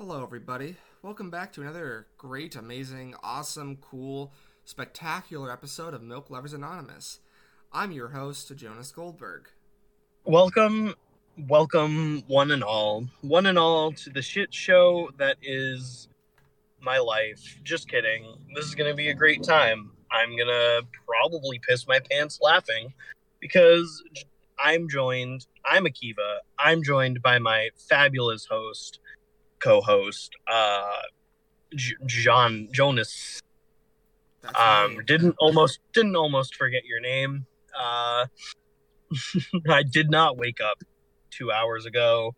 Hello, everybody. Welcome back to another great, amazing, awesome, cool, spectacular episode of Milk Lovers Anonymous. I'm your host, Jonas Goldberg. Welcome, welcome, one and all, one and all, to the shit show that is my life. Just kidding. This is gonna be a great time. I'm gonna probably piss my pants laughing because I'm joined. I'm Akiva. I'm joined by my fabulous host, co-host, uh, J- John Jonas. Um, didn't almost didn't almost forget your name. Uh, I did not wake up two hours ago.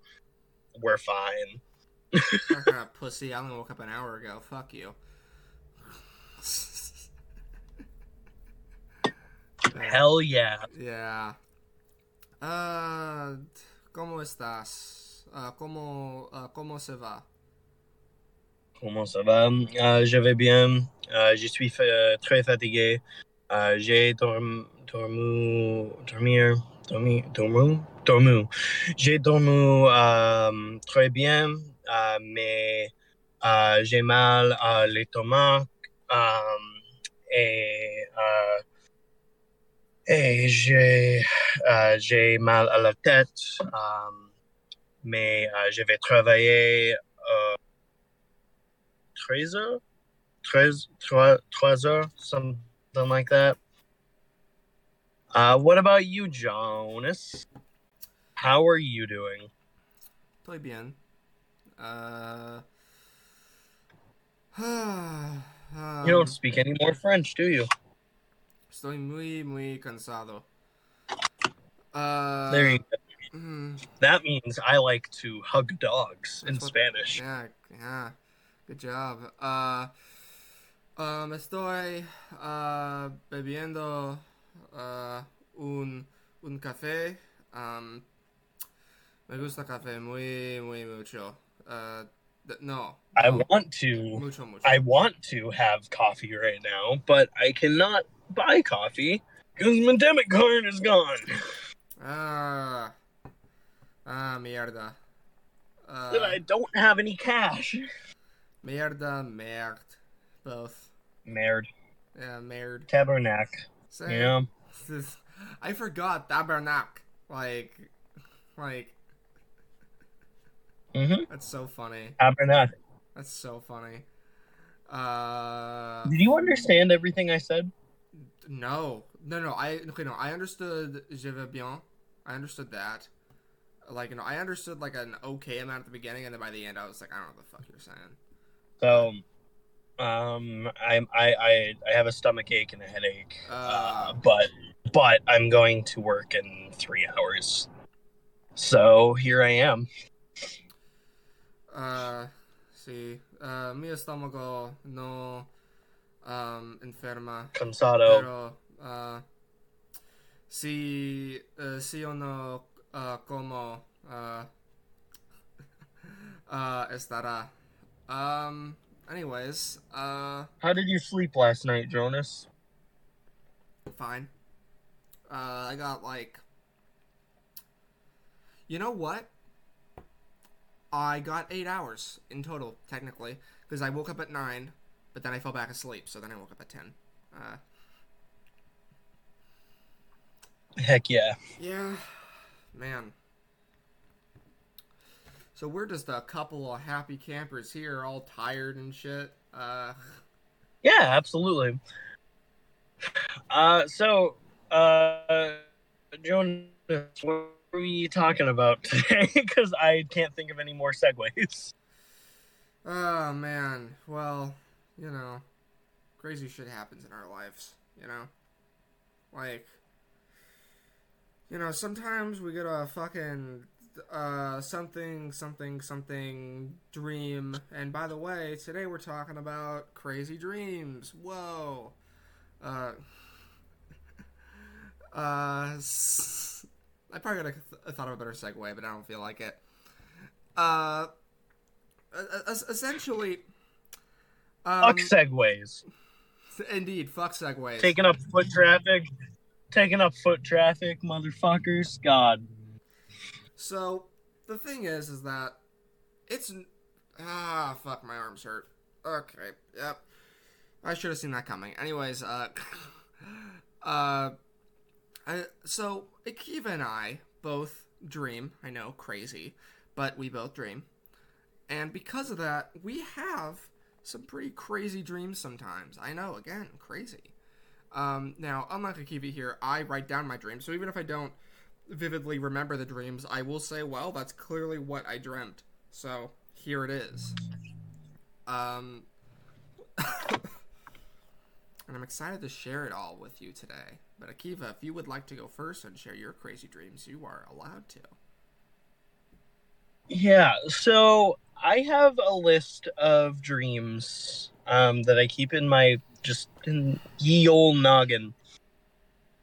We're fine. Pussy. I only woke up an hour ago. Fuck you. Hell yeah. Yeah. Uh, ¿Cómo estás? Uh, ¿cómo, uh, ¿Cómo se va? Comment ça va? Euh, je vais bien. Euh, je suis euh, très fatigué. Euh, J'ai dorm, dormu, dormir, dormi, dormu, dormu. J'ai dormi euh, très bien, euh, mais euh, j'ai mal à l'estomac euh, et, euh, et j'ai euh, mal à la tête. euh, mais euh, je vais travailler euh, 13 heures, 13, 3, 3 heures, something like that. Uh, what about you, Jonas? How are you doing? Estoy bien. Uh, um, You don't speak any more French, do you? Estoy muy, muy cansado. Uh, There you go. Mm, That means I like to hug dogs in what- Spanish. Yeah, yeah. Good job. Uh, um, estoy uh, bebiendo uh, un, un café. Um, me gusta café muy, muy mucho. Uh, th- no. I want to. Mucho, mucho. I want to have coffee right now, but I cannot buy coffee because my debit card is gone. Ah. Ah, mierda. Uh, I don't have any cash. mierda, merd. Both. Merd. Yeah, merd. Tabernac. Same. Yeah. I forgot Tabernac. Like, like Mm-hmm. that's so funny. Tabernac. That's so funny. Uh, Did you understand everything I said? no, no, no. I okay, no. I understood je vais bien. I understood that. Like, you know, I understood like an okay amount at the beginning, and then by the end, I was like, I don't know what the fuck you're saying. So, um, I'm I I, I have a stomach ache and a headache. Uh. Uh, but but I'm going to work in three hours. So here I am. Uh, sí. Uh, mi estómago no um, enferma. Cansado. Pero uh, si, uh, si o no uh, como uh, uh, estará. Um, anyways, uh, How did you sleep last night, Jonas? fine. Uh, I got like. You know what? I got eight hours in total, technically, because I woke up at nine, but then I fell back asleep, so then I woke up at ten. Uh, Heck yeah. Yeah, man. So we're just a couple of happy campers here, all tired and shit. Uh, Yeah, absolutely. Uh, so, uh, Jonas, what are we talking about today? Because I can't think of any more segues. oh man. Well, you know, crazy shit happens in our lives. You know, like, you know, sometimes we get a fucking uh something something something dream. And by the way today we're talking about crazy dreams. Whoa. Uh uh s- i probably could have thought of a better segue but i don't feel like it. Uh essentially um, Fuck segues. indeed fuck segues. Taking up foot traffic. Taking up foot traffic, motherfuckers. God. So the thing is, is that it's Ah, fuck, my arms hurt. Okay, yep. I should have seen that coming. Anyways, uh, uh, I, so Akiva and I both dream. I know, crazy, but we both dream, and because of that, we have some pretty crazy dreams sometimes. I know, again, crazy. Um, now, unlike Akiva here, I write down my dreams, so even if I don't vividly remember the dreams, I will say, well, that's clearly what I dreamt. So here it is. Um, and I'm excited to share it all with you today. But Akiva, if you would like to go first and share your crazy dreams, you are allowed to. Yeah, so I have a list of dreams um, that I keep in my just in ye old noggin.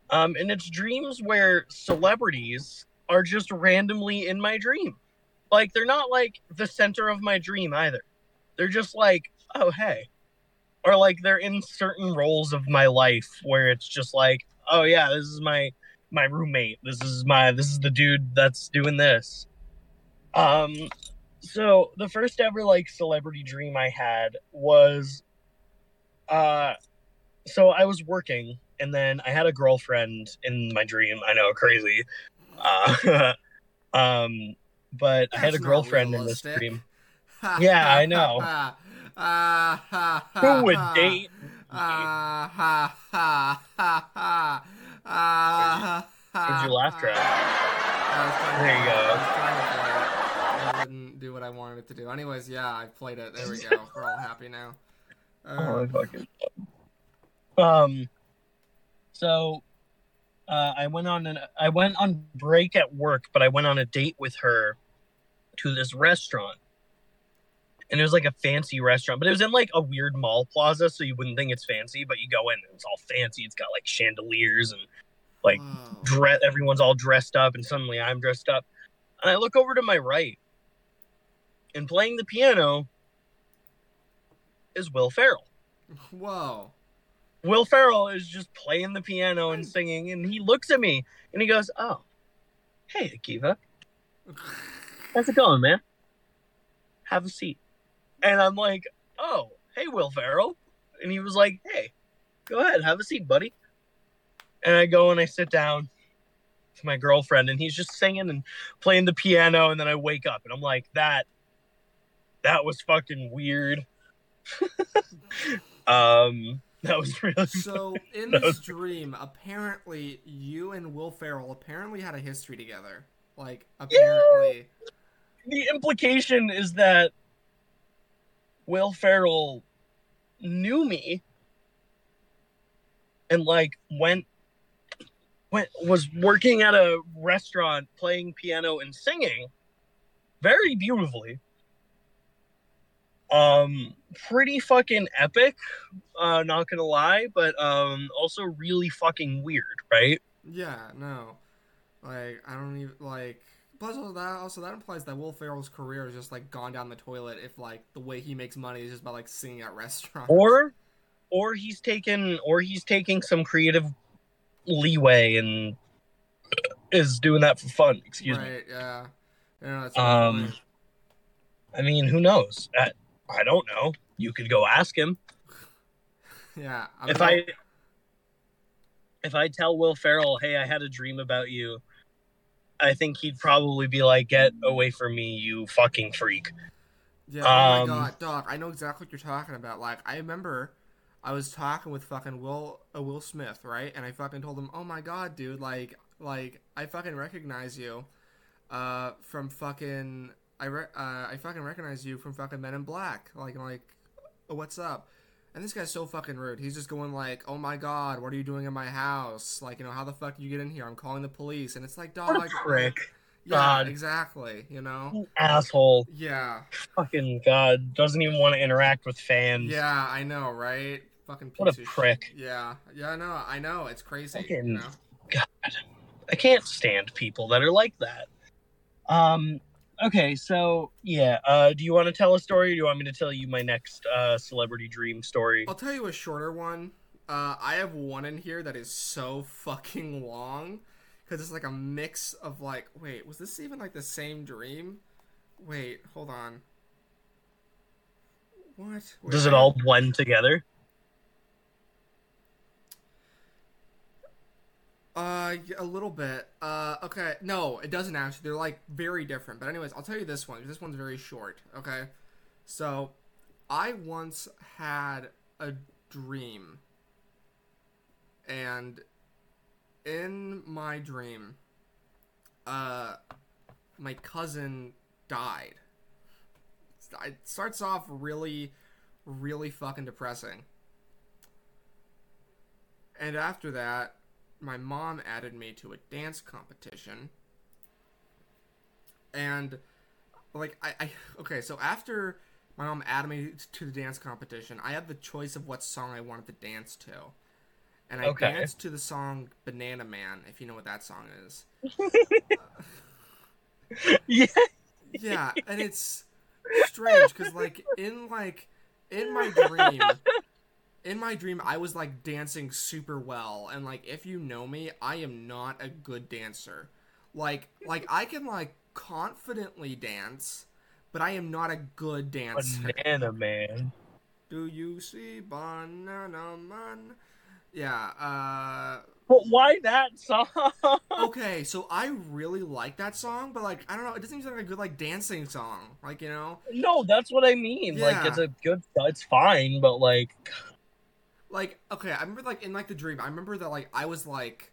Um, and it's dreams where celebrities are just randomly in my dream. Like they're not like the center of my dream either. They're just like, oh hey. Or like they're in certain roles of my life where it's just like, oh yeah, this is my my roommate. This is my this is the dude that's doing this. Um so the first ever like celebrity dream I had was uh so I was working and then I had a girlfriend in my dream. I know, crazy. Uh, um, but I had a girlfriend in this dream. Yeah, I know. Who would date? Ha, ha, ha, ha. Ha, Where'd you laugh track? I was trying to There you go. I was trying to play it. It wouldn't do what I wanted it to do. Anyways, yeah, I played it. There we go. We're all happy now. Uh, Oh, I fucking. Um. So, uh, I went on an I went on break at work, but I went on a date with her to this restaurant, and it was like a fancy restaurant, but it was in like a weird mall plaza, so you wouldn't think it's fancy, but you go in, and it's all fancy. It's got like chandeliers and like whoa. dress. Everyone's all dressed up, and suddenly I'm dressed up, and I look over to my right, and playing the piano is Will Ferrell. Whoa. Will Ferrell is just playing the piano and singing, and he looks at me and he goes, "Oh, hey Akiva, how's it going, man? Have a seat." And I'm like, "Oh, hey Will Ferrell," and he was like, "Hey, go ahead, have a seat, buddy." And I go and I sit down with my girlfriend, and he's just singing and playing the piano, and then I wake up and I'm like, "That, that was fucking weird." um, that was really So in this was- dream, apparently you and Will Ferrell apparently had a history together. Like apparently. the implication is that Will Ferrell knew me and like went went was working at a restaurant playing piano and singing very beautifully um pretty fucking epic uh not gonna lie but um also really fucking weird right Yeah, no. Like I don't even like. Plus, also that also that implies that Will Ferrell's career has just like gone down the toilet. If like the way he makes money is just by like singing at restaurants. or or he's taken or he's taking some creative leeway and is doing that for fun excuse me right? Yeah. Yeah, that's a good Um, i mean who knows I don't know you could go ask him Yeah. I'm if not- i if i tell will ferrell hey i had a dream about you i think he'd probably be like get away from me you fucking freak Yeah, oh Um, my god, dog! I know exactly what you're talking about. Like, I remember I was talking with fucking Will, uh, Will Smith, right? And I fucking told him, "Oh my god, dude! Like, like I fucking recognize you, uh, from fucking I re- uh, I fucking recognize you from fucking Men in Black. Like, I'm like, oh, what's up?" And this guy's so fucking rude. He's just going like, "Oh my god, what are you doing in my house? Like, you know, how the fuck did you get in here? I'm calling the police." And it's like, dog, what a prick yeah, God. exactly. You know, asshole yeah. fucking god doesn't even want to interact with fans Yeah, I know, right? Fucking What a of shit. prick. Yeah, yeah, I know, I know. It's crazy. Fucking- You know? God, I can't stand people that are like that. Um. Okay, so yeah. Uh, do you want to tell a story? Or do you want me to tell you my next uh, celebrity dream story? I'll tell you a shorter one. Uh, I have one in here that is so fucking long because it's like a mix of like, wait, was this even like the same dream? Wait, hold on. What? Wait, Does it all blend together? Uh, a little bit. Uh, okay. No, it doesn't actually. They're like very different. But anyways, I'll tell you this one. This one's very short. Okay. So, I once had a dream, and in my dream, uh, my cousin died. It starts off really, really fucking depressing. And after that, my mom added me to a dance competition. And like I, I okay, so after my mom added me to the dance competition, I had the choice of what song I wanted to dance to. And I Okay. danced to the song Banana Man, if you know what that song is. yeah. Yeah, and it's strange because like in like in my dream in my dream I was like dancing super well and like if you know me, I am not a good dancer. Like like I can like confidently dance, but I am not a good dancer. Banana man. Do you see banana man? Yeah, uh But why that song? okay, so I really like that song, but like I don't know, it doesn't seem like a good like dancing song. Like, you know? No, that's what I mean. Like it's a good it's fine, but like like okay i remember like in like the dream i remember that like i was like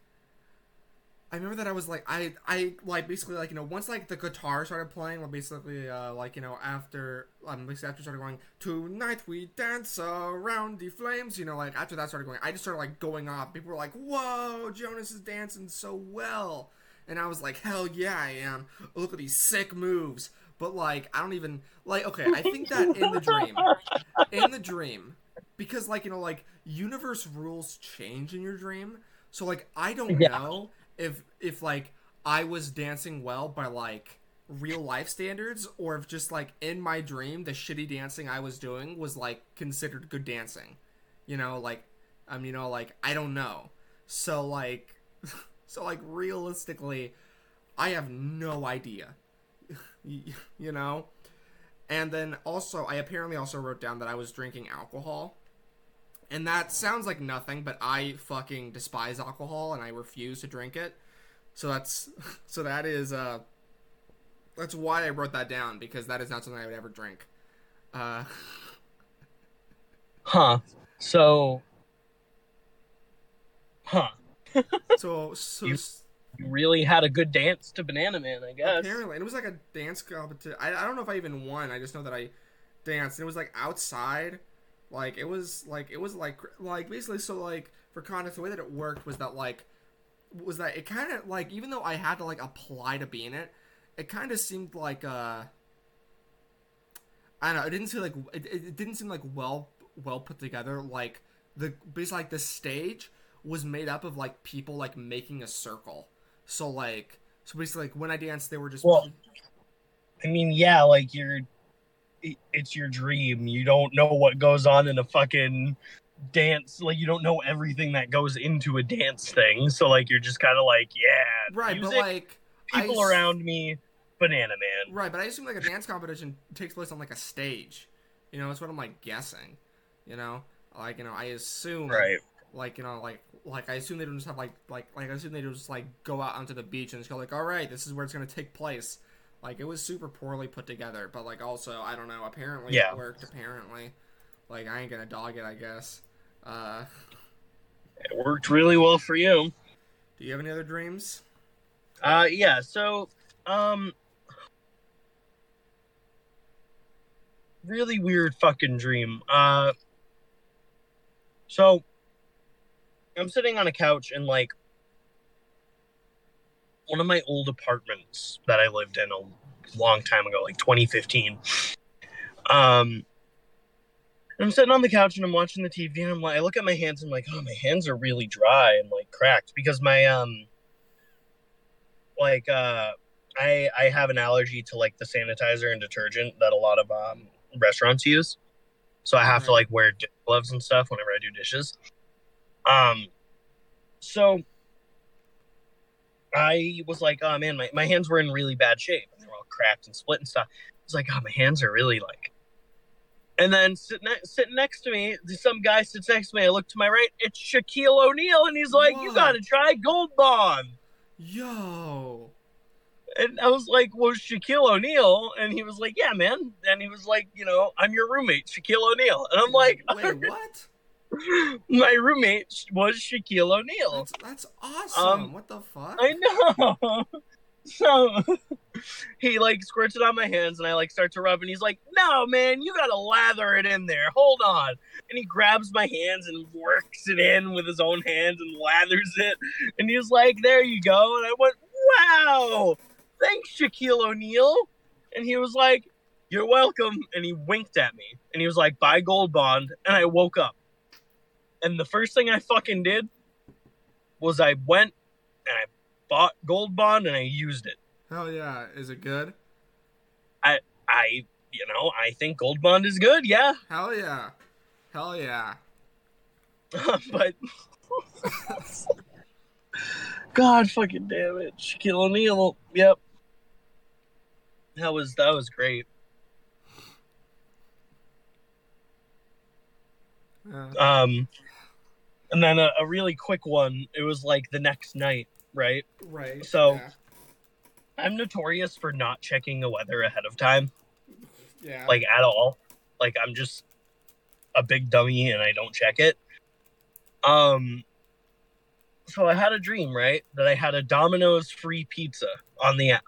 i remember that i was like i i like basically like you know once like the guitar started playing like basically uh like you know after um basically after started going tonight we dance around the flames you know like after that started going i just started like going off. People were like whoa jonas is dancing so well. And i was like hell yeah i am. Look at these sick moves. But like i don't even like okay i think that in the dream in the dream because like you know like universe rules change in your dream. So like i don't Yeah. know if if like i was dancing well by like real life standards or if just like in my dream the shitty dancing i was doing was like considered good dancing. You know like i um, you know like i don't know. So like so like realistically i have no idea. You know? And then also, I apparently also wrote down that I was drinking alcohol. And that sounds like nothing, but I fucking despise alcohol and I refuse to drink it. So that's so that is uh that's why I wrote that down because that is not something I would ever drink. Uh Huh. So Huh. so so You- You really had a good dance to Banana Man, I guess. apparently and it was like a dance competition. I, I don't know if I even won. I just know that I danced. And it was like outside. Like it was like it was like like basically so like for context the way that it worked was that like was that it kind of like even though I had to like apply to be in it, it kind of seemed like uh I don't know. It didn't seem like it, it didn't seem like well well put together. Like the basically like the stage was made up of like people like making a circle. So like so basically like when I danced, they were just Well, I mean, yeah, like you're it's your dream. You don't know what goes on in a fucking dance. Like you don't know everything that goes into a dance thing. So like you're just kind of like, yeah, right, music, but like I people s- around me, Banana Man. Right, but I assume like a dance competition takes place on like a stage. You know, that's what I'm like guessing. You know, like you know, I assume Right. like you know, like like I assume they don't just have like like like I assume they don't just like go out onto the beach and just go like, all right, this is where it's gonna take place. Like it was super poorly put together, but like also I don't know. Apparently Yeah. it worked. Apparently, like I ain't gonna dog it. I guess. Uh, It worked really well for you. do you have any other dreams? Uh yeah, so um really weird fucking dream. Uh so I'm sitting on a couch and like one of my old apartments that I lived in a long time ago, like 2015. Um I'm sitting on the couch and I'm watching the TV and I'm like I look at my hands and I'm like, oh my hands are really dry and like cracked because my um like uh I I have an allergy to like the sanitizer and detergent that a lot of um restaurants use. So I have to Mhm. like wear gloves and stuff whenever I do dishes. Um so I was like, oh man, my, my hands were in really bad shape they were all cracked and split and stuff. I was like, oh my hands are really like And then sitting ne- sitting next to me, some guy sits next to me. I look to my right. It's Shaquille O'Neal, and he's like, "You got to try Gold Bond." Yo. And I was like, "Well, Shaquille O'Neal," and he was like, "Yeah, man." And he was like, "You know, I'm your roommate, Shaquille O'Neal." And I'm like, wait, what? "My roommate was Shaquille O'Neal." That's, that's awesome. Um, what the fuck? I know. So he like squirts it on my hands and I like start to rub and he's like, No man, you gotta lather it in there. Hold on. And he grabs my hands and works it in with his own hands and lathers it. And he's like, There you go. And I went, Wow, thanks, Shaquille O'Neal. And he was like, You're welcome. And he winked at me and he was like, Buy gold bond. And I woke up. And the first thing I fucking did was I went and I bought gold bond and I used it. Hell yeah. Is it good? I, I you know, I think gold bond is good, yeah. Hell yeah. Hell yeah. but God fucking damn it, Shaquille O'Neal. Yep, that was that was great. Yeah. Um, and then a, a really quick one. It was like the next night, right? right. So- yeah. I'm notorious for not checking the weather ahead of time, yeah. like at all. Like I'm just a big dummy and I don't check it. Um so I had a dream, right? That I had a Domino's free pizza on the app.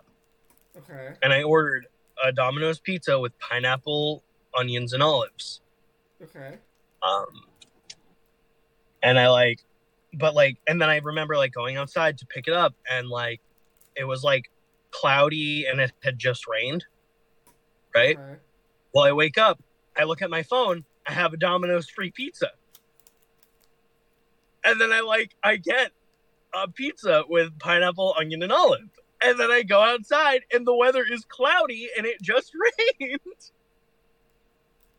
okay. And I ordered a Domino's pizza with pineapple, onions, and olives. Okay. Um and I like but like and then I remember like going outside to pick it up and like it was like cloudy and it had just rained. Right? Well, I wake up, I look at my phone, I have a Domino's free pizza. And then I like I get a pizza with pineapple, onion, and olive. And then I go outside and the weather is cloudy and it just rained.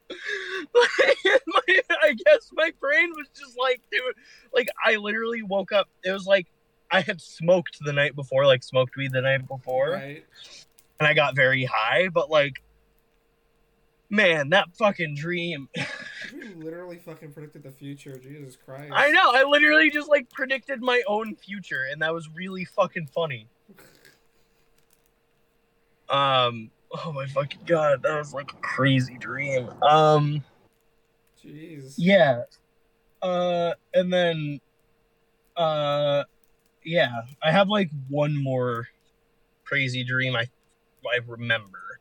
My, I guess my brain was just like, dude, like I literally woke up. It was like I had smoked the night before, like smoked weed the night before Right. and I got very high, but like, man, that fucking dream. You literally fucking predicted the future. Jesus Christ. I know, I literally just like predicted my own future, and that was really fucking funny. Um, oh my fucking god, that was like a crazy dream. Um, Jeez. yeah. Uh, and then, uh, yeah, I have like one more crazy dream I I remember.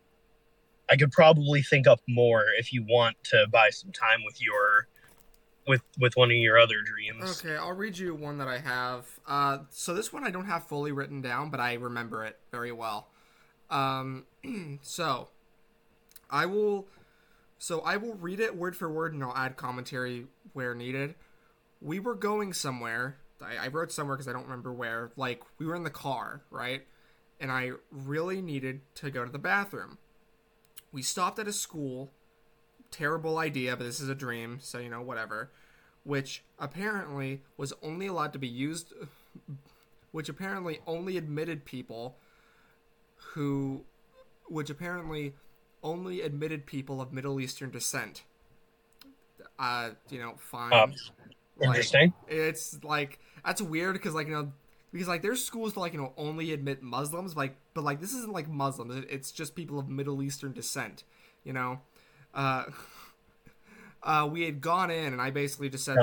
I could probably think up more if you want to buy some time with your with with one of your other dreams. Okay, I'll read you one that I have. Uh, so this one I don't have fully written down, but I remember it very well. Um, so I will, so I will read it word for word, and I'll add commentary where needed. We were going somewhere. I, I wrote somewhere because I don't remember where. Like we were in the car, right? And I really needed to go to the bathroom. We stopped at a school. Terrible idea, but this is a dream, so you know whatever which apparently was only allowed to be used which apparently only admitted people who which apparently only admitted people of Middle Eastern descent. Uh, you know, fine. Um, Like, Interesting. it's like that's weird because like you know because like there's schools that like you know only admit Muslims like but like this isn't like Muslims it's just people of Middle Eastern descent you know uh uh we had gone in and I basically just said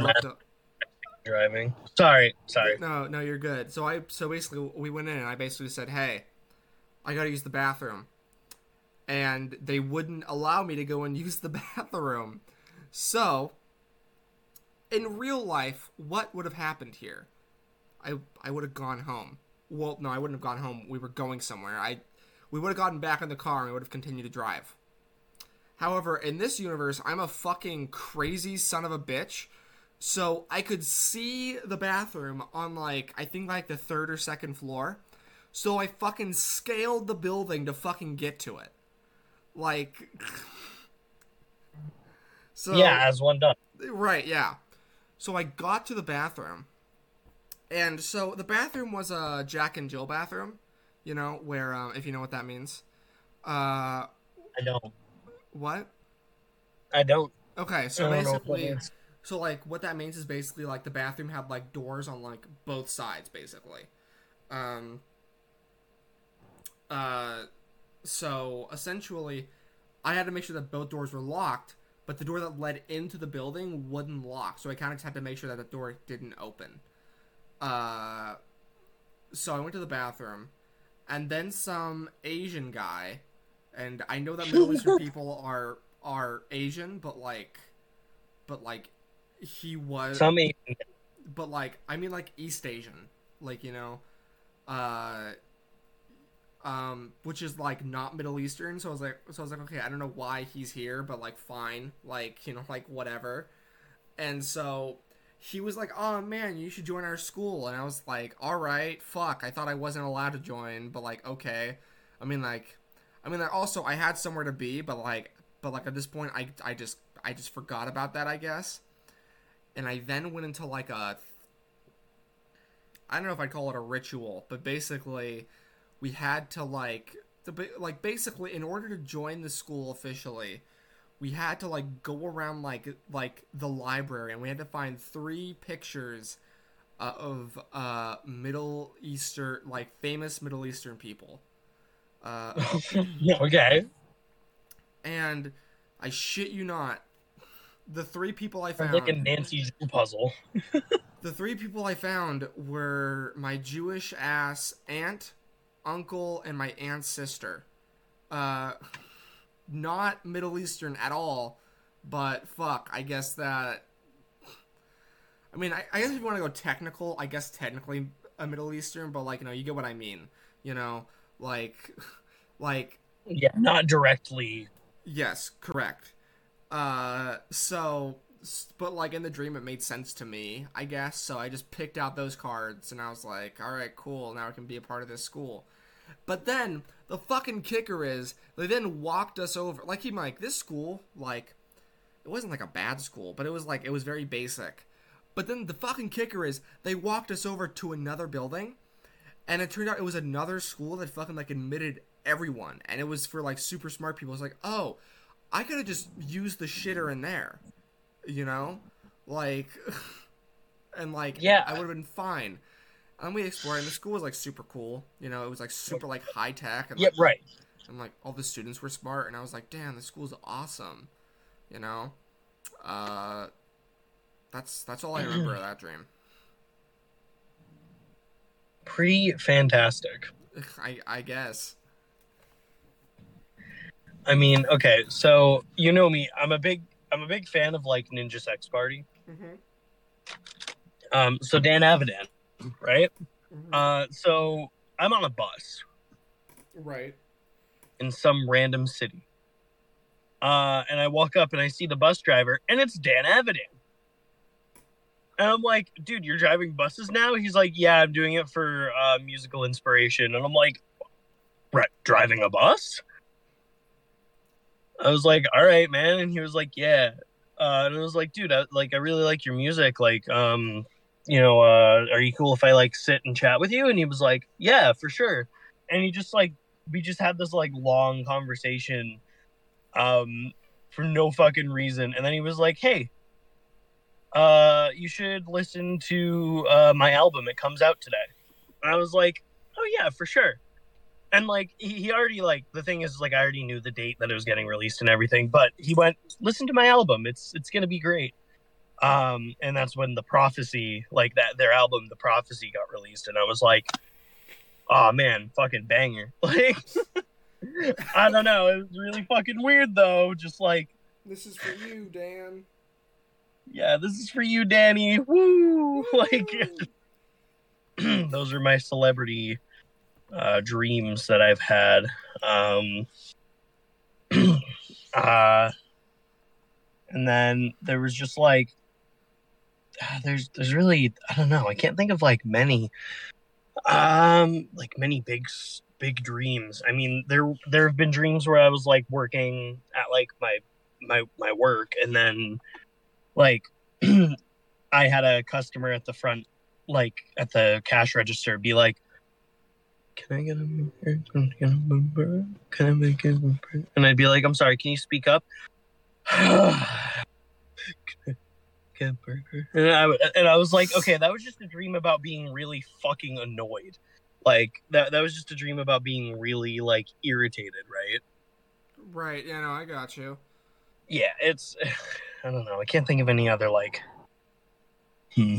Driving. Sorry. Sorry. no no you're good so I so basically we went in and I basically said hey I gotta use the bathroom and they wouldn't allow me to go and use the bathroom so in real life, what would have happened here? I I would have gone home. Well, no, I wouldn't have gone home. We were going somewhere. I we would have gotten back in the car and we would have continued to drive. However, in this universe, I'm a fucking crazy son of a bitch. So I could see the bathroom on like I think like the third or second floor. So I fucking scaled the building to fucking get to it. Like So yeah, as one does. Right, yeah. So I got to the bathroom. And so the bathroom was a Jack and Jill bathroom, you know, where um, if you know what that means. Uh I don't. what? I don't. Okay, so don't know what that basically, so like what that means is basically like the bathroom had like doors on like both sides, basically. Um. Uh, so essentially, I had to make sure that both doors were locked, but the door that led into the building wouldn't lock. So I kind of just had to make sure that the door didn't open. Uh, so I went to the bathroom, and then some Asian guy, and I know that Middle Eastern people are are Asian, but like, but like, he was Some Asian but like I mean like East Asian, like you know, uh, um, which is like not Middle Eastern. So I was like, so I was like, okay, I don't know why he's here, but like fine, like you know, like whatever. And so he was like, oh man, you should join our school, and I was like, all right, fuck, I thought I wasn't allowed to join, but like okay, I mean like, I mean like also I had somewhere to be, but like, but like at this point I I just I just forgot about that, I guess and I then went into like a I don't know if I'd call it a ritual, but basically we had to like ba- like basically in order to join the school officially, we had to like go around like like the library and we had to find three pictures uh, of uh Middle Eastern like famous Middle Eastern people. Uh okay. and I shit you not, the three people I found like a Nancy Drew puzzle. The three people I found were my Jewish ass aunt, uncle, and my aunt's sister. Uh, not Middle Eastern at all, but fuck, I guess that. I mean, I, I guess if you want to go technical, I guess technically a Middle Eastern, but like, you know, you get what I mean. You know, like, like Yeah, not directly. Yes, correct. Uh, so, but like in the dream, it made sense to me, I guess. So I just picked out those cards, and I was like, "All right, cool. Now I can be a part of this school." But then the fucking kicker is they then walked us over. Like, he like this school, like it wasn't like a bad school, but it was like it was very basic. But then the fucking kicker is they walked us over to another building, and it turned out it was another school that fucking like admitted everyone, and it was for like super smart people. It's like, oh, I could have just used the shitter in there, you know, like, and like, Yeah. I would have been fine. And we explored, and the school was like super cool. You know, it was like super like high tech, and Yeah, like, right. and like all the students were smart, and I was like, damn, the school's awesome. You know, uh, that's that's all I remember of that dream. Pretty fantastic. I I guess. I mean, okay, so you know me. I'm a big I'm a big fan of like Ninja Sex Party. Mm-hmm. Um, so Dan Avidan, right? Uh, so I'm on a bus right. in some random city. Uh, and I walk up and I see the bus driver, and it's Dan Avidan. And I'm like, dude, you're driving buses now? He's like, yeah, I'm doing it for uh, musical inspiration. And I'm like, right, driving a bus? I was like, all right, man. And he was like, yeah. Uh, and I was like, dude, I, like, I really like your music. Like, um, you know, uh, are you cool if I like sit and chat with you? And he was like, yeah, for sure. And he just like, we just had this like long conversation, um, for no fucking reason. And then he was like, hey, uh, you should listen to uh, my album. It comes out today. And I was like, oh yeah, for sure. And like he, he already like the thing is like I already knew the date that it was getting released and everything, but he went listen to my album. It's it's gonna be great. Um, and that's when the prophecy like that their album the prophecy got released, and I was like, oh man, fucking banger. Like I don't know, it was really fucking weird though. Just like This is for you, Dan. yeah, this is for you, Danny. Woo! Like those are my celebrity uh, dreams that I've had. Um, uh, and then there was just like there's there's really I don't know I can't think of like many um like many big big dreams. I mean there there have been dreams where I was like working at like my my my work and then like I had a customer at the front like at the cash register be like can I get a member? Can I get a member? Can I make a member? And I'd be like, I'm sorry, can you speak up? Cat burger. And I, and I was like, okay, that was just a dream about being really fucking annoyed. Like that that was just a dream about being really like irritated, right? Right. Yeah. No, I got you. Yeah, it's I don't know. I can't think of any other like. Hmm.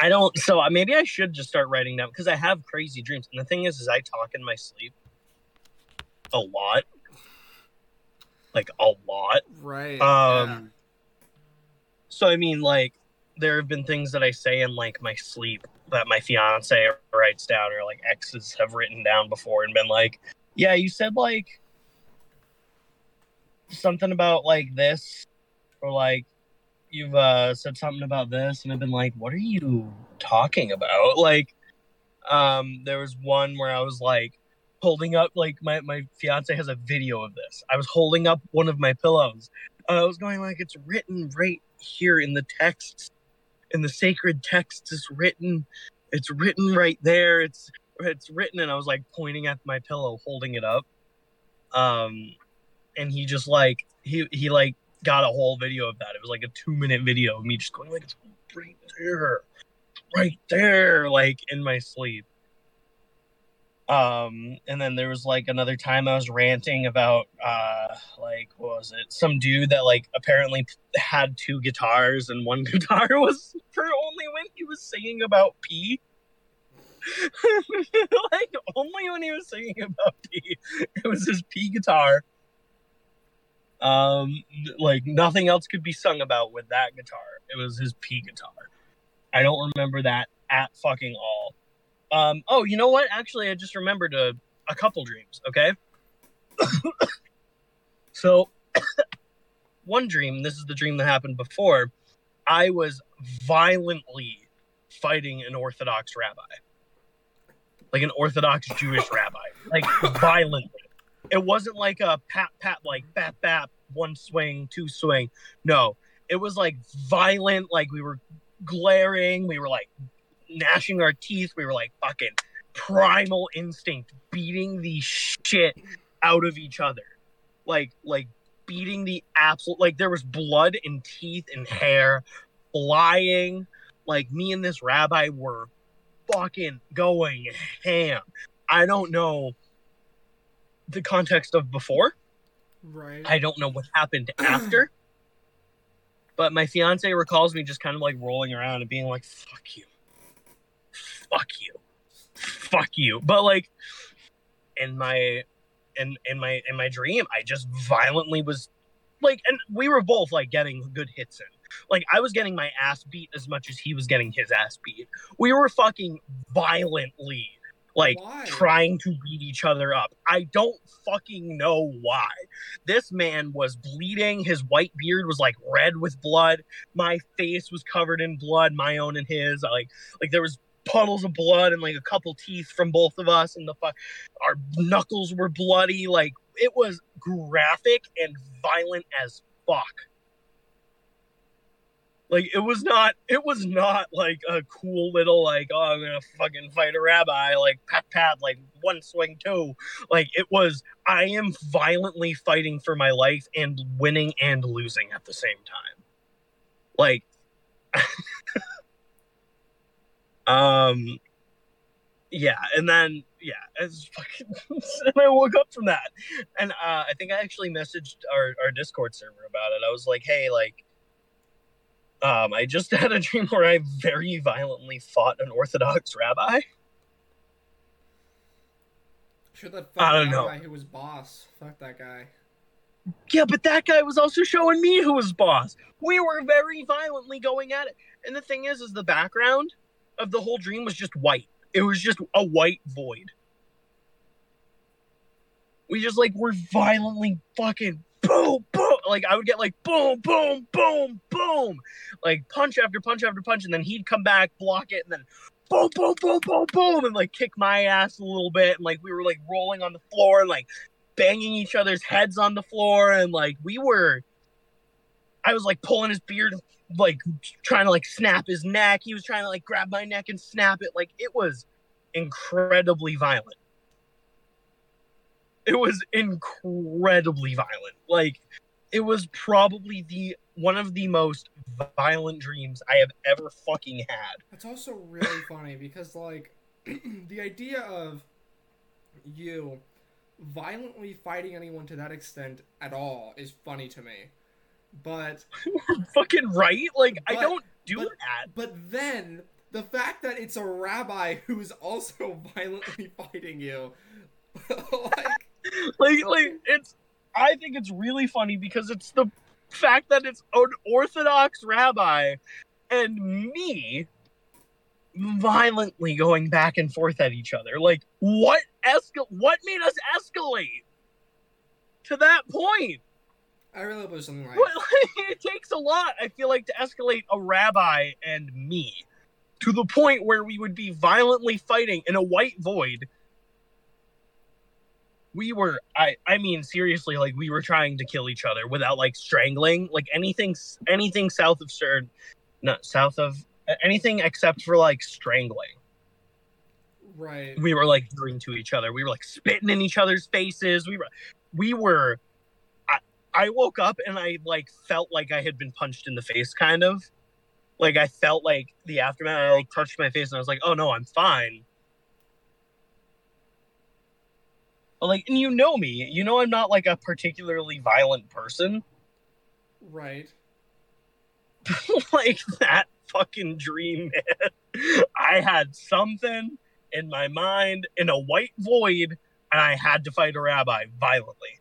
I don't. So uh, maybe I should just start writing down because I have crazy dreams. And the thing is, is I talk in my sleep a lot, like a lot. Right. Um. yeah. So I mean, like, there have been things that I say in like my sleep that my fiance writes down, or like exes have written down before, and been like, "Yeah, you said like something about like this, or like you've uh said something about this," and I've been like, "What are you talking about?" Like, um, there was one where I was like holding up like my my fiance has a video of this. I was holding up one of my pillows. And I was going like, "It's written right here in the text." in the sacred text is written it's written right there. It's it's written and i was like pointing at my pillow holding it up. Um and he just like he he like got a whole video of that. It was like a two minute video of me just going like it's right there right there like in my sleep um and then there was like another time i was ranting about uh like what was it? Some dude that like apparently had two guitars and one guitar was for only when he was singing about pee like only when he was singing about pee it was his pee guitar. Um like nothing else could be sung about with that guitar. It was his pee guitar. I don't remember that at fucking all um, oh, you know what? Actually, I just remembered a, a couple dreams, okay? so, one dream, this is the dream that happened before, I was violently fighting an Orthodox rabbi. Like an Orthodox Jewish rabbi. Like, violently. It wasn't like a pat, pat, like, bap, bap, one swing, two swing. No, it was like violent, like we were glaring, we were like gnashing our teeth. We were like fucking primal instinct, beating the shit out of each other, like like beating the absolute. Like there was blood and teeth and hair flying. Like me and this rabbi were fucking going ham. I don't know the context of before. Right. I don't know what happened after. But my fiance recalls me just kind of like rolling around and being like, fuck you fuck you. Fuck you. But like in my in in my in my dream i just violently was like and we were both like getting good hits in. Like i was getting my ass beat as much as he was getting his ass beat. We were fucking violently like Why? trying to beat each other up. I don't fucking know why. This man was bleeding. His white beard was like red with blood. My face was covered in blood my own and his. Like like there was puddles of blood and like a couple teeth from both of us and the fu- our knuckles were bloody. Like it was graphic and violent as fuck. Like it was not it was not like a cool little like oh i'm gonna fucking fight a rabbi like pat pat like one swing two. Like it was i am violently fighting for my life and winning and losing at the same time. Like um yeah and then yeah it's fucking and i woke up from that and uh i think i actually messaged our, our discord server about it i was like hey like um i just had a dream where i very violently fought an orthodox rabbi Should that I don't know. guy who was boss. Fuck that guy. yeah but that guy was also showing me who was boss we were very violently going at it and the thing is is the background of the whole dream was just white. It was just a white void. We just like were violently fucking boom boom. Like i would get like boom boom boom boom. Like punch after punch after punch and then he'd come back block it and then boom boom boom boom boom and like kick my ass a little bit. And like we were like rolling on the floor and like banging each other's heads on the floor. And like we were I was like pulling his beard like trying to like snap his neck. He was trying to like grab my neck and snap it. Like it was incredibly violent. It was incredibly violent. Like it was probably the one of the most violent dreams I have ever fucking had. That's also really funny because like the idea of you violently fighting anyone to that extent at all is funny to me. But fucking right? Like I don't do but- that. but then the fact that it's a rabbi who's also violently fighting you like Like like it's I think it's really funny because it's the fact that it's an orthodox rabbi and me violently going back and forth at each other. Like what escal what made us escalate to that point? I really hope it was something like What, it takes a lot, I feel like, to escalate a rabbi and me to the point where we would be violently fighting in a white void. We were, I, I mean, seriously, like we were trying to kill each other without like strangling, like anything, anything south of Stern, not south of anything except for like strangling. right We were like doing to each other. We were like spitting in each other's faces. We were, we were. I, woke up and I like felt like I had been punched in the face, kind of. Like I felt like the aftermath. I like touched my face and I was like, "Oh no, I'm fine." But like, and you know me, you know I'm not like a particularly violent person. right like that fucking dream, man. I had something in my mind in a white void, and I had to fight a rabbi violently.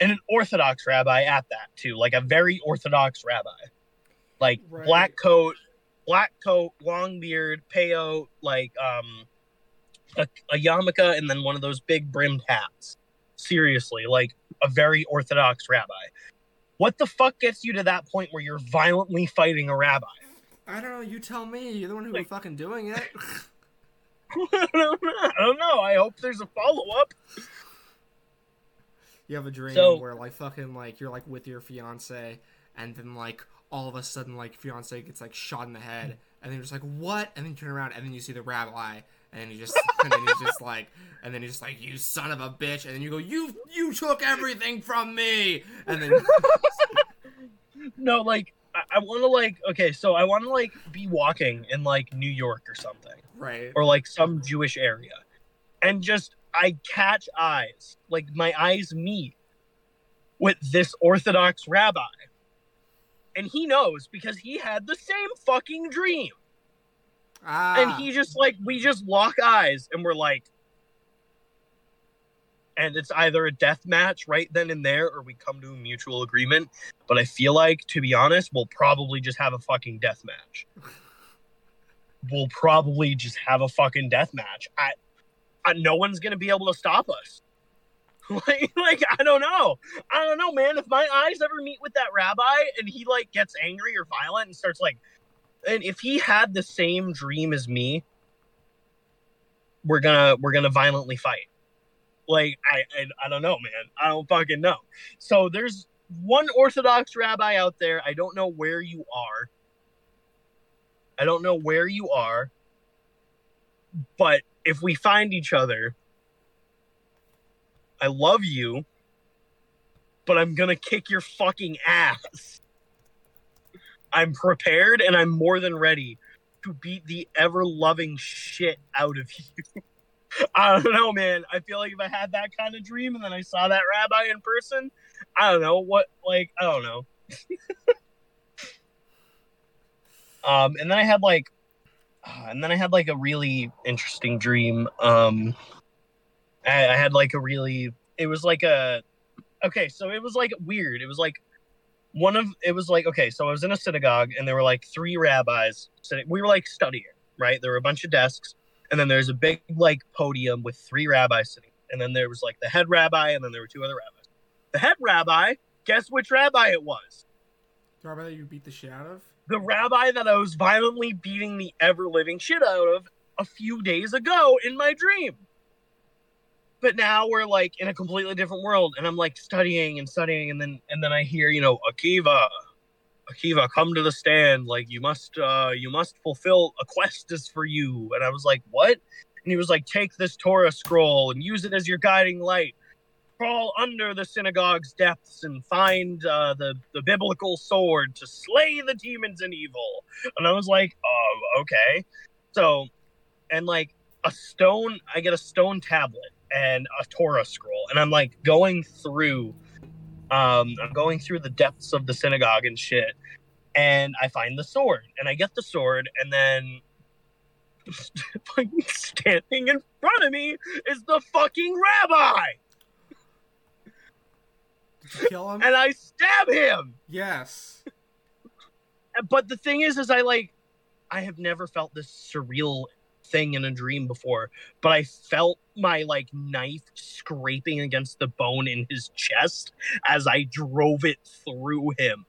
And an Orthodox rabbi at that, too. Like a very Orthodox rabbi. Like Right. black coat, black coat, long beard, peo, like um a, a yarmulke, and then one of those big brimmed hats. Seriously, like a very Orthodox rabbi. What the fuck gets you to that point where you're violently fighting a rabbi? i don't know you tell me you're the one who Like- was fucking doing it I don't know. I don't know. I hope there's a follow up. You have a dream So- where like fucking like you're like with your fiance and then like all of a sudden like fiance gets like shot in the head and then you're just like what? And then you turn around and then you see the rabbi and then you just and then he's just like and then he's just like you son of a bitch and then you go you you took everything from me! And then No, like I, I want to like okay, so I want to like be walking in like New York or something, right. Or like some Jewish area, and just I catch eyes, like my eyes meet with this Orthodox rabbi, and he knows because he had the same fucking dream. ah. And he just like we just lock eyes and we're like and it's either a death match right then and there or we come to a mutual agreement. But i feel like to be honest we'll probably just have a fucking death match. We'll probably just have a fucking death match. I, I no one's gonna be able to stop us. Like, like i don't know. I don't know man. If my eyes ever meet with that rabbi and he like gets angry or violent and starts like and if he had the same dream as me we're gonna we're gonna violently fight. Like I, I i don't know man. I don't fucking know. So there's one orthodox rabbi out there. I don't know where you are. I don't know where you are. But if we find each other i love you but i'm gonna kick your fucking ass i'm prepared and i'm more than ready to beat the ever loving shit out of you. I don't know, man. I feel like if I had that kind of dream and then I saw that rabbi in person, I don't know what, like, I don't know. um, and then I had like, and then I had like a really interesting dream. Um, I, I had like a really, it was like a, okay, so it was like weird. It was like one of it was like okay so i was in a synagogue and there were like three rabbis sitting we were like studying right there were a bunch of desks and then there's a big like podium with three rabbis sitting and then there was like the head rabbi and then there were two other rabbis the head rabbi guess which rabbi it was the rabbi that you beat the shit out of the rabbi that i was violently beating the ever living shit out of a few days ago in my dream. But now we're like in a completely different world and i'm like studying and studying and then and then i hear you know akiva akiva come to the stand. Like you must uh you must fulfill a quest is for you. And i was like what? And he was like take this torah scroll and use it as your guiding light crawl under the synagogue's depths and find uh, the the biblical sword to slay the demons and evil. And I was like, oh, okay. So, and like a stone, I get a stone tablet and a Torah scroll, and I'm like going through, um, I'm going through the depths of the synagogue and shit, and I find the sword, and I get the sword, and then standing in front of me is the fucking rabbi. You kill him? and I stab him. yes. But the thing is, is I like, I have never felt this surreal thing in a dream before. But I felt my like knife scraping against the bone in his chest as I drove it through him.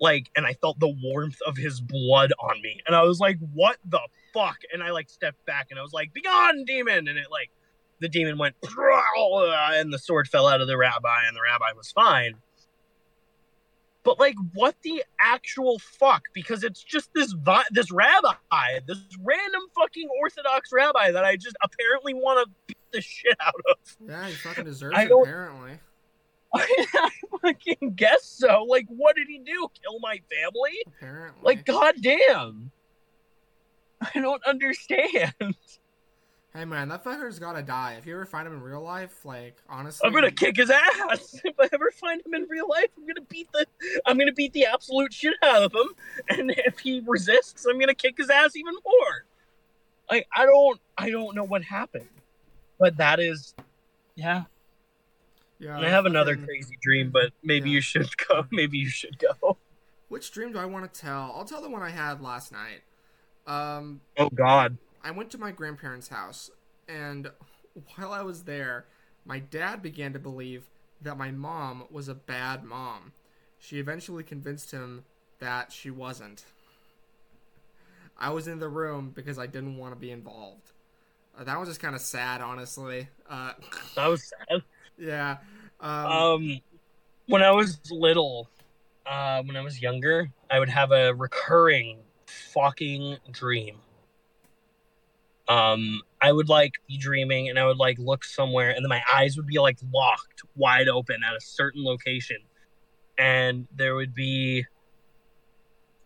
Like, and I felt the warmth of his blood on me, and I was like, "What the fuck?" And I like stepped back, and I was like, "Begone, demon!" And it like, the demon went, and the sword fell out of the rabbi, and the rabbi was fine. But like, what the actual fuck? Because it's just this vi- this rabbi, this random fucking Orthodox rabbi that I just apparently want to beat the shit out of. Yeah, he fucking deserves I it, apparently. I fucking guess so. Like, what did he do? Kill my family? Apparently. Like, goddamn. I don't understand. hey man, that fucker's gotta die. If you ever find him in real life, like honestly, I'm gonna kick his ass. If I ever find him in real life, I'm gonna beat the I'm gonna beat the absolute shit out of him. And if he resists, I'm gonna kick his ass even more. Like I don't I don't know what happened. But that is yeah. Yeah. And I have another fucking- crazy dream, but maybe Yeah. you should go. Maybe you should go. Which dream do I want to tell? I'll tell the one I had last night. Um, Oh God. I went to my grandparents' house, and while I was there, my dad began to believe that my mom was a bad mom. She eventually convinced him that she wasn't. I was in the room because I didn't want to be involved. Uh, that was just kind of sad, honestly. Uh, That was sad. yeah. Um, Um, when I was little, uh, when I was younger, I would have a recurring fucking dream. Um, I would like be dreaming, and I would like look somewhere, and then my eyes would be like locked wide open at a certain location, and there would be.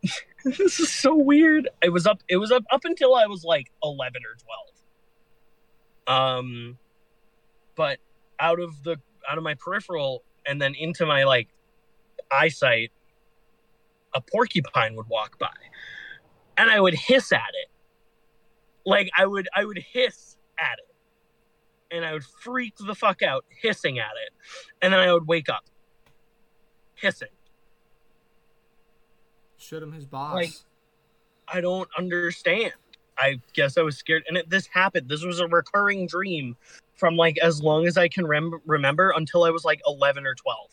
this is so weird. It was up. It was up up until I was like eleven or twelve. Um, but out of the out of my peripheral and then into my like eyesight a porcupine would walk by and i would hiss at it like i would i would hiss at it. And i would freak the fuck out hissing at it. And then i would wake up hissing. Shoot him his boss. like- i don't understand. I guess i was scared. And it, this happened. This was a recurring dream from like as long as i can rem- remember until i was like 11 or 12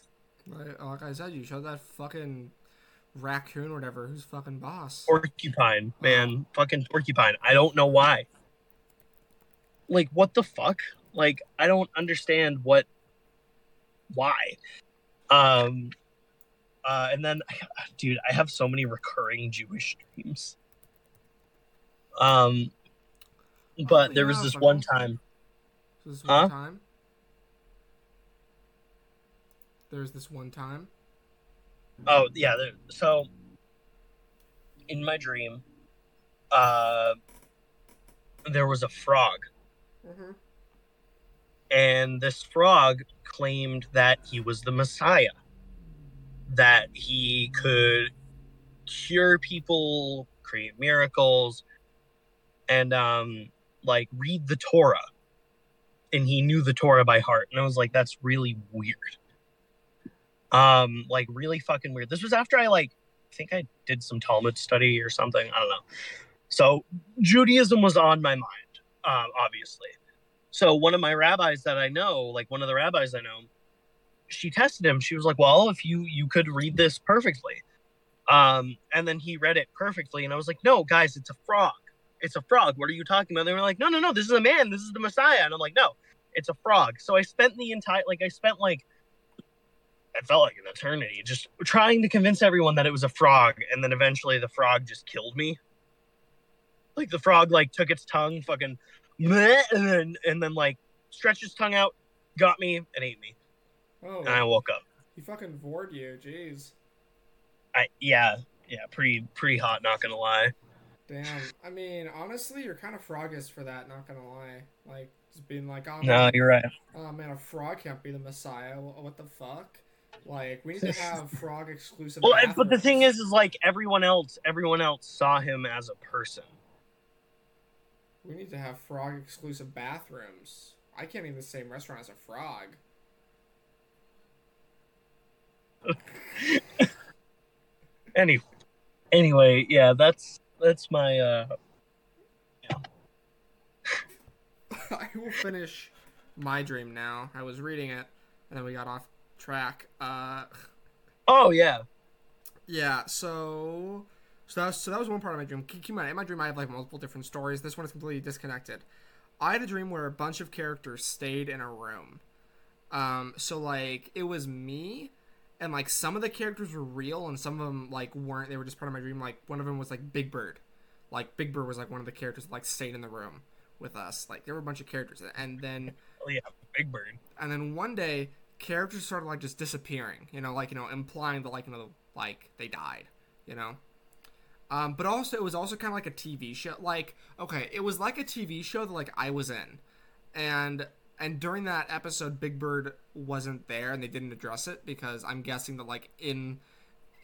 Like, like I said, you showed that fucking raccoon or whatever who's fucking boss. porcupine, man. Fucking porcupine. I don't know why. Like, what the fuck? Like, I don't understand what, why. Um, uh, and then, dude, I have so many recurring Jewish dreams. Um, but Oh, there was this one time. This Huh? one time. There's this one time. Oh yeah. So in my dream, uh, there was a frog, Mm-hmm. and this frog claimed that he was the Messiah, that he could cure people, create miracles, and um, like read the Torah. And he knew the Torah by heart, and I was like, "That's really weird." Um, like really fucking weird. This was after I like, I think I did some Talmud study or something. I don't know. So Judaism was on my mind, um, obviously. So one of my rabbis that I know, like one of the rabbis I know, she tested him. She was like, "Well, if you you could read this perfectly," um, and then he read it perfectly, and I was like, "No, guys, it's a frog. It's a frog. What are you talking about?" They were like, "No, no, no. This is a man. This is the Messiah." And I'm like, "No, it's a frog." So I spent the entire like I spent like it felt like an eternity just trying to convince everyone that it was a frog, and then eventually the frog just killed me. Like the frog like took its tongue, fucking, bleh, and then and then like stretched its tongue out, got me and ate me, Oh, and I woke up. he fucking vored you. Jeez. I yeah yeah pretty pretty hot. Not gonna lie. Damn. I mean, honestly, you're kind of froggish for that. Not gonna lie. Like just being like, oh, No, man, you're right. oh man, a frog can't be the Messiah. What the fuck? Like we need to have frog exclusive. Well, and- but the thing is, is like everyone else, everyone else saw him as a person. we need to have frog exclusive bathrooms. I can't eat in the same restaurant as a frog. Any, anyway, yeah, that's that's my uh I will finish my dream now. I was reading it, and then we got off track. Uh, oh yeah yeah. So, so that was, so that was one part of my dream. Keep in mind, in my dream, I have like multiple different stories. This one is completely disconnected. I had a dream where a bunch of characters stayed in a room. Um, so like it was me, and like some of the characters were real, and some of them like weren't. They were just part of my dream. Like one of them was like Big Bird. Like Big Bird was like one of the characters that like stayed in the room with us. Like there were a bunch of characters, and then oh yeah Big Bird. and then one day characters started like just disappearing you know like you know implying that like you know like they died you know? Um, but also it was also kind of like a tv show like okay it was like a tv show that like i was in. And and during that episode big bird wasn't there and they didn't address it because i'm guessing that like in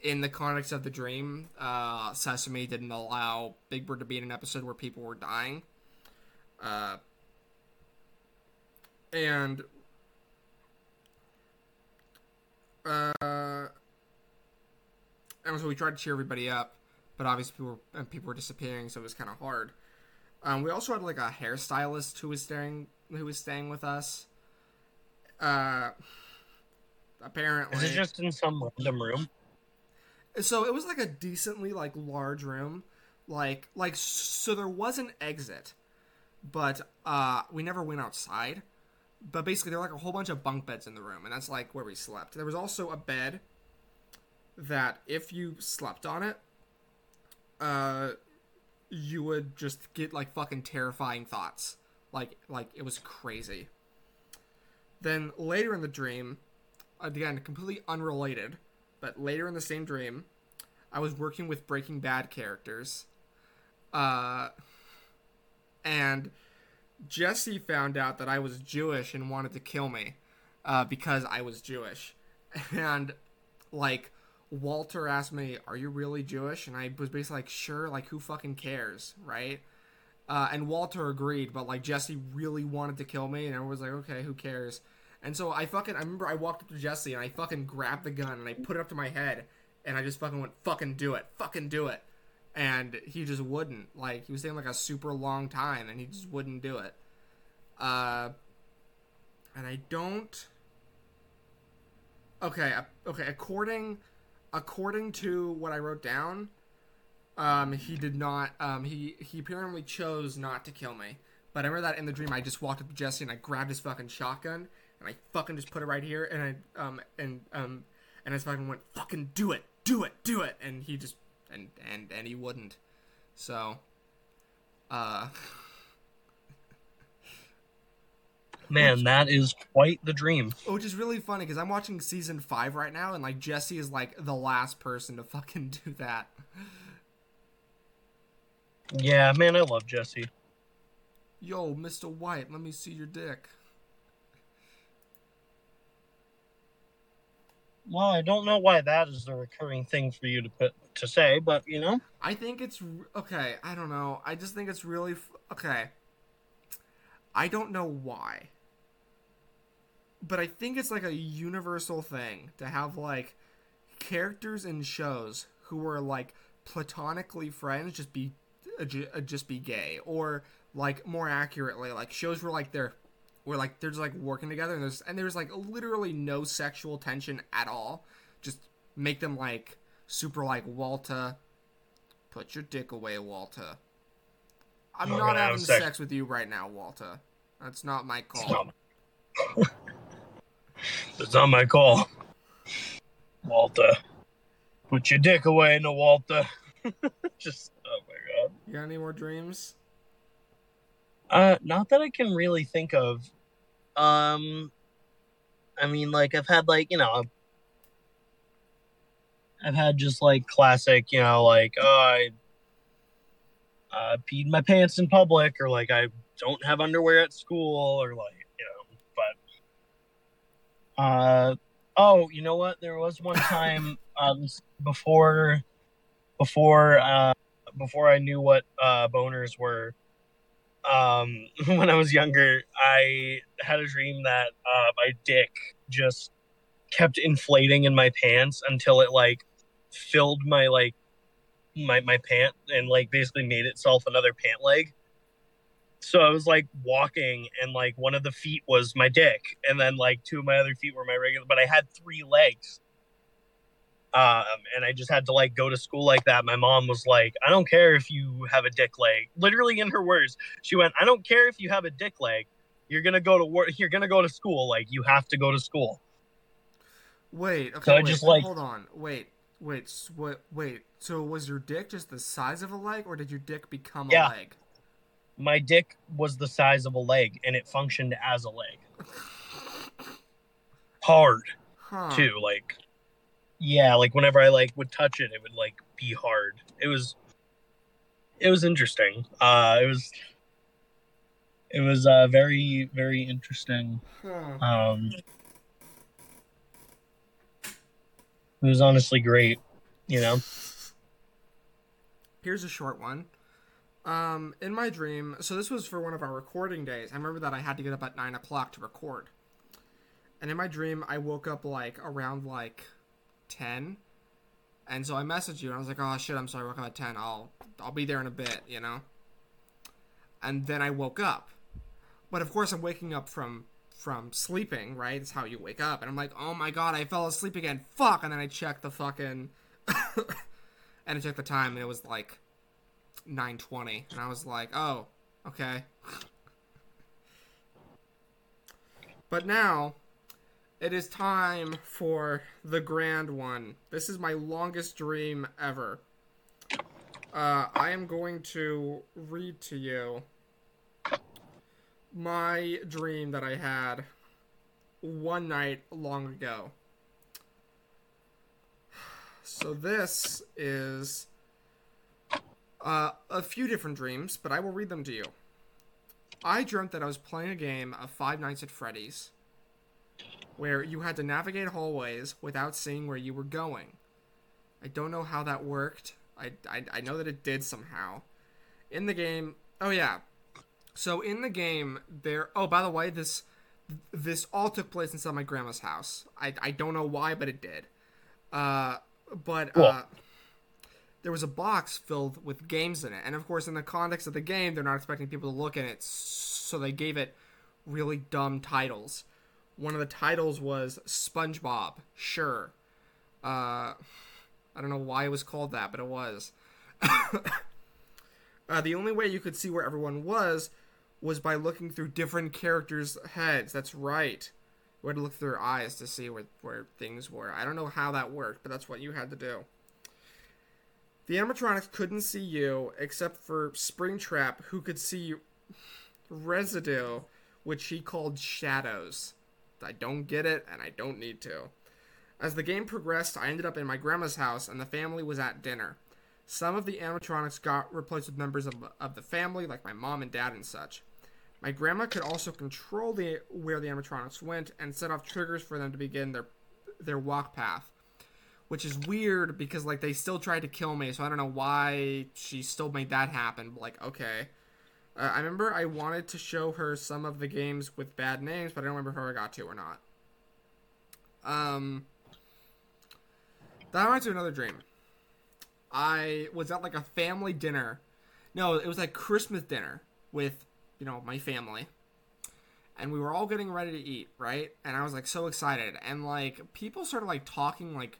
in the context of the dream uh sesame didn't allow big bird to be in an episode where people were dying. Uh and uh, and so we tried to cheer everybody up, but obviously people were, and people were disappearing, so it was kind of hard. Um, we also had like a hairstylist who was staying who was staying with us. Uh, apparently, Is it just in some random room? so it was like a decently like large room like like so there was an exit but uh we never went outside but basically there were like a whole bunch of bunk beds in the room and that's like where we slept there was also a bed that if you slept on it uh you would just get like fucking terrifying thoughts like like it was crazy then later in the dream again completely unrelated but later in the same dream, I was working with Breaking Bad characters. Uh, and Jesse found out that I was Jewish and wanted to kill me uh, because I was Jewish. And, like, Walter asked me, Are you really Jewish? And I was basically like, Sure, like, who fucking cares, right? Uh, and Walter agreed, but, like, Jesse really wanted to kill me, and everyone was like, Okay, who cares? And so I fucking I remember I walked up to Jesse and I fucking grabbed the gun and I put it up to my head and I just fucking went fucking do it, fucking do it. And he just wouldn't. Like he was saying like a super long time and he just wouldn't do it. Uh and I don't Okay, okay, according according to what I wrote down, um he did not um he he apparently chose not to kill me. But I remember that in the dream I just walked up to Jesse and I grabbed his fucking shotgun and I fucking just put it right here, and I um and um and I fucking went fucking do it, do it, do it, and he just and and and he wouldn't. So, uh, Man, that is quite the dream. which is really funny because I'm watching season five right now, and like Jesse is like the last person to fucking do that. Yeah, man, I love Jesse. Yo, Mr. White, let me see your dick. Well, I don't know why that is the recurring thing for you to put to say, but you know, I think it's okay. I don't know. I just think it's really okay. I don't know why, but I think it's like a universal thing to have like characters in shows who are like platonically friends just be uh, uh, just be gay, or like more accurately, like shows where like they're where like they're just like working together and there's and there's like literally no sexual tension at all. Just make them like super like Walter. Put your dick away, Walter. I'm We're not having sex. sex. with you right now, Walter. That's not my it's call. not, it's not my call. Walter, put your dick away, no Walter. Just oh my god. You got any more dreams? Uh, not that I can really think of. Um, I mean, like I've had like you know, I've had just like classic, you know, like oh I uh, peed my pants in public, or like I don't have underwear at school, or like you know, but uh oh, you know what? There was one time um before before uh before I knew what uh boners were um when I was younger, I had a dream that uh my dick just kept inflating in my pants until it like filled my like my my pant and like basically made itself another pant leg. So I was like walking and like one of the feet was my dick and then like two of my other feet were my regular but I had three legs. Um, and I just had to like go to school like that. My mom was like, I don't care if you have a dick leg. Literally in her words, she went, I don't care if you have a dick leg. You're gonna go to work. You're gonna go to school. Like you have to go to school. Wait, okay, So I wait, just, like- hold on. Wait, wait, what wait. So was your dick just the size of a leg or did your dick become Yeah. a leg? My dick was the size of a leg, and it functioned as a leg. Hard Huh. too. Like, yeah, like whenever I like would touch it, it would like be hard. It was, it was interesting. Uh, it was, it was uh very very interesting. Huh. Um, it was honestly great. You know. Here's a short one. Um, in my dream, so this was for one of our recording days. I remember that I had to get up at nine o'clock to record. And in my dream, I woke up like around like ten, and so I messaged you and I was like, "Oh shit, I'm sorry, I woke up at ten. I'll I'll be there in a bit," you know. And then I woke up, but of course I'm waking up from from sleeping. Right, it's how you wake up, and I'm like, "Oh my god, I fell asleep again. Fuck!" And then I checked the fucking, and I checked the time, and it was like 9:20, and I was like, "Oh, okay." But now, it is time for the grand one. This is my longest dream ever. Uh, I am going to read to you my dream that I had one night long ago. So this is uh, a few different dreams, but I will read them to you. I dreamt that I was playing a game of Five Nights at Freddy's where you had to navigate hallways without seeing where you were going. I don't know how that worked. I, I, I know that it did somehow. In the game, oh yeah. So in the game, there. Oh, by the way, this this all took place inside my grandma's house. I, I don't know why, but it did. Uh, but uh, there was a box filled with games in it, and of course, in the context of the game, they're not expecting people to look in it, so they gave it really dumb titles. One of the titles was SpongeBob. Sure. Uh, I don't know why it was called that, but it was. uh, the only way you could see where everyone was was by looking through different characters' heads. That's right. You had to look through their eyes to see where, where things were. I don't know how that worked, but that's what you had to do. The animatronics couldn't see you except for Springtrap, who could see residue, which he called shadows. I don't get it, and I don't need to. As the game progressed, I ended up in my grandma's house, and the family was at dinner. Some of the animatronics got replaced with members of, of the family, like my mom and dad and such. My grandma could also control the where the animatronics went and set off triggers for them to begin their their walk path, which is weird because like they still tried to kill me, so I don't know why she still made that happen. But like, okay. Uh, I remember I wanted to show her some of the games with bad names, but I don't remember how I got to or not. Um, that reminds me of another dream. I was at like a family dinner. No, it was like Christmas dinner with, you know, my family. And we were all getting ready to eat, right? And I was like so excited. And like people started like talking like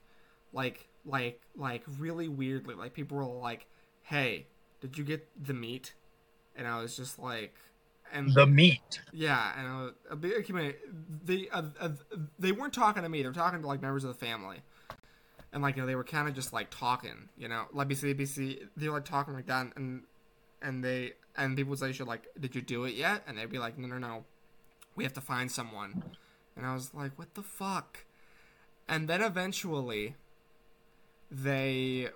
like like like really weirdly. Like people were like, "Hey, did you get the meat?" And I was just like and The meat. yeah, and I was, a in mind, they uh, uh, they weren't talking to me. They were talking to like members of the family, and like you know they were kind of just like talking, you know, like BC BC. They were like talking like that, and and they and people would say, "Should like, did you do it yet?" And they'd be like, "No, no, no, we have to find someone." And I was like, what the fuck? And then eventually, they,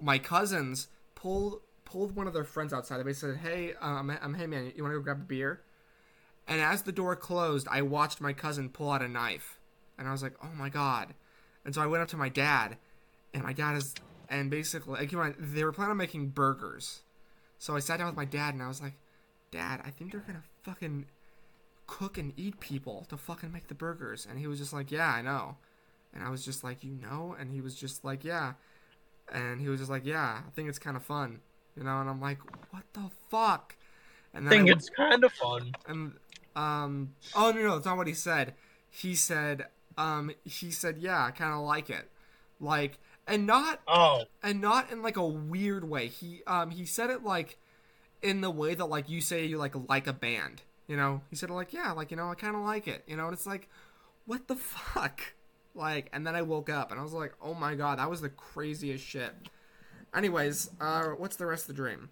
my cousins pulled pulled one of their friends outside. They said, "Hey, um, um hey man, you want to go grab a beer?" And as the door closed, I watched my cousin pull out a knife, and I was like, "Oh my god!" And so I went up to my dad, and my dad is, and basically, like, you they were planning on making burgers, so I sat down with my dad, and I was like, "Dad, I think they're gonna fucking cook and eat people to fucking make the burgers," and he was just like, "Yeah, I know," and I was just like, "You know," and he was just like, "Yeah." And he was just like, "Yeah, I think it's kind of fun." You know, and I'm like, what the fuck? And I think I, it's kind of fun. And um, oh no, no, that's not what he said. He said, um, he said, yeah, I kind of like it, like, and not, oh, and not in like a weird way. He, um, he said it like in the way that like you say you like like a band, you know. He said like, yeah, like you know, I kind of like it, you know. And it's like, what the fuck? Like, and then I woke up and I was like, oh my god, that was the craziest shit. Anyways, uh, what's the rest of the dream?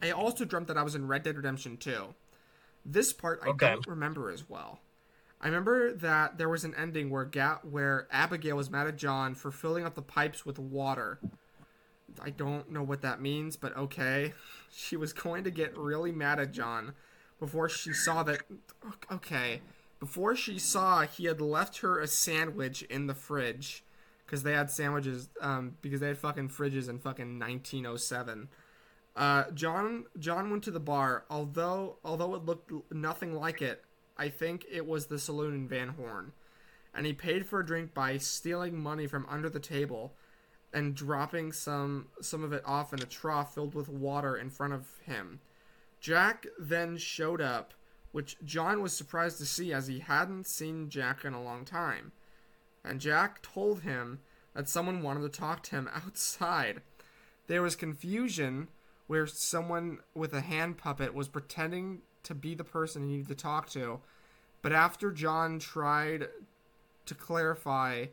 I also dreamt that I was in Red Dead Redemption 2. This part I okay. don't remember as well. I remember that there was an ending where Ga- where Abigail was mad at John for filling up the pipes with water. I don't know what that means, but okay. She was going to get really mad at John before she saw that. Okay. Before she saw he had left her a sandwich in the fridge because they had sandwiches um, because they had fucking fridges in fucking 1907. Uh, John John went to the bar, although although it looked nothing like it. I think it was the saloon in Van Horn, and he paid for a drink by stealing money from under the table, and dropping some some of it off in a trough filled with water in front of him. Jack then showed up, which John was surprised to see as he hadn't seen Jack in a long time and Jack told him that someone wanted to talk to him outside. There was confusion where someone with a hand puppet was pretending to be the person he needed to talk to, but after John tried to clarify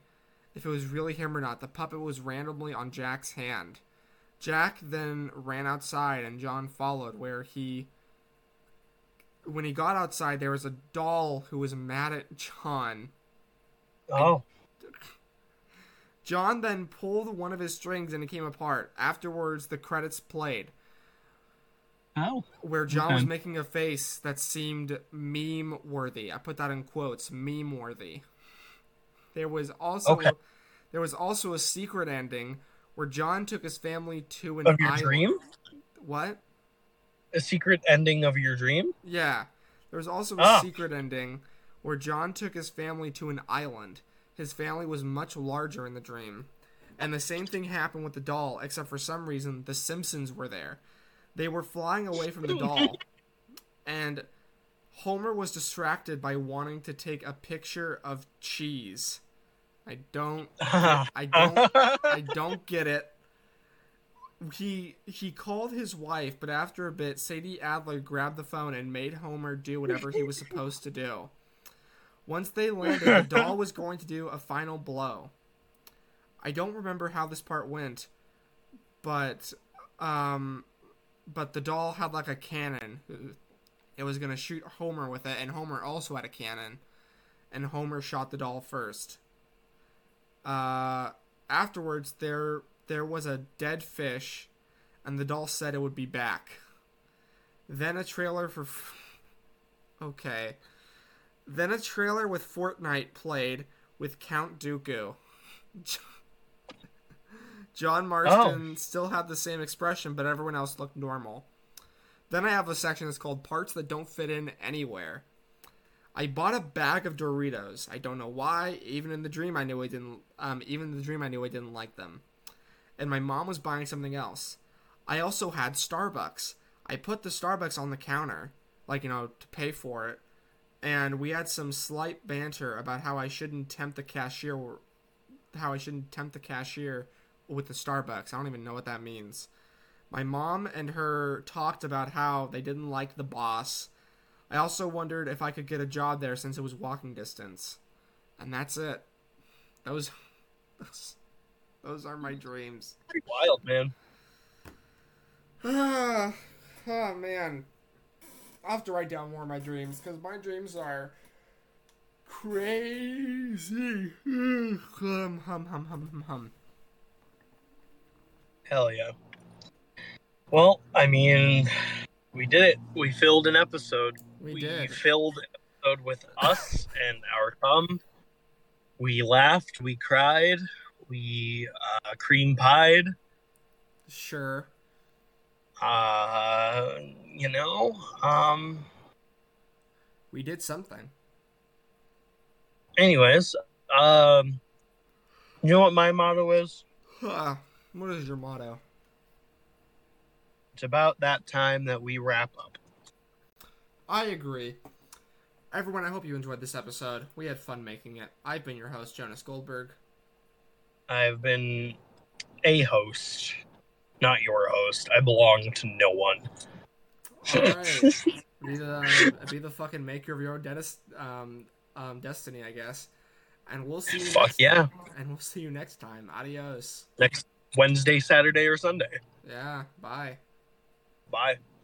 if it was really him or not, the puppet was randomly on Jack's hand. Jack then ran outside and John followed, where he. When he got outside, there was a doll who was mad at John. Oh. John then pulled one of his strings and it came apart. Afterwards, the credits played. Oh. Where John okay. was making a face that seemed meme worthy. I put that in quotes, meme worthy. There was also okay. there was also a secret ending where John took his family to an of your island. dream. What? A secret ending of your dream? Yeah. There was also a ah. secret ending where John took his family to an island his family was much larger in the dream. And the same thing happened with the doll, except for some reason the Simpsons were there. They were flying away from the doll, and Homer was distracted by wanting to take a picture of cheese. I don't I don't I don't get it. He he called his wife, but after a bit Sadie Adler grabbed the phone and made Homer do whatever he was supposed to do. Once they landed, the doll was going to do a final blow. I don't remember how this part went, but um, but the doll had like a cannon. It was gonna shoot Homer with it, and Homer also had a cannon, and Homer shot the doll first. Uh, afterwards, there there was a dead fish, and the doll said it would be back. Then a trailer for. okay. Then a trailer with Fortnite played with Count Dooku. John Marston oh. still had the same expression, but everyone else looked normal. Then I have a section that's called Parts That Don't Fit In Anywhere. I bought a bag of Doritos. I don't know why. Even in the dream, I knew I didn't. Um, even in the dream, I knew I didn't like them. And my mom was buying something else. I also had Starbucks. I put the Starbucks on the counter, like you know, to pay for it and we had some slight banter about how I shouldn't tempt the cashier, how I shouldn't tempt the cashier with the Starbucks. I don't even know what that means. My mom and her talked about how they didn't like the boss. I also wondered if I could get a job there since it was walking distance. And that's it. Those those, those are my dreams. Pretty wild, man. oh man. I'll have to write down more of my dreams because my dreams are Crazy. hum, hum, hum, hum, hum, hum. Hell yeah. Well, I mean, we did it. We filled an episode. We did. filled an episode with us and our thumb. We laughed. We cried. We uh, cream pied. Sure. Uh, you know, um. We did something. Anyways, um, you know what my motto is? Huh. What is your motto? It's about that time that we wrap up. I agree. Everyone, I hope you enjoyed this episode. We had fun making it. I've been your host, Jonas Goldberg. I've been a host, not your host. I belong to no one. Alright. be the be the fucking maker of your own dentist um um destiny, I guess. And we'll see you Fuck yeah. And we'll see you next time. Adios. Next Wednesday, Saturday, or Sunday. Yeah, bye. Bye.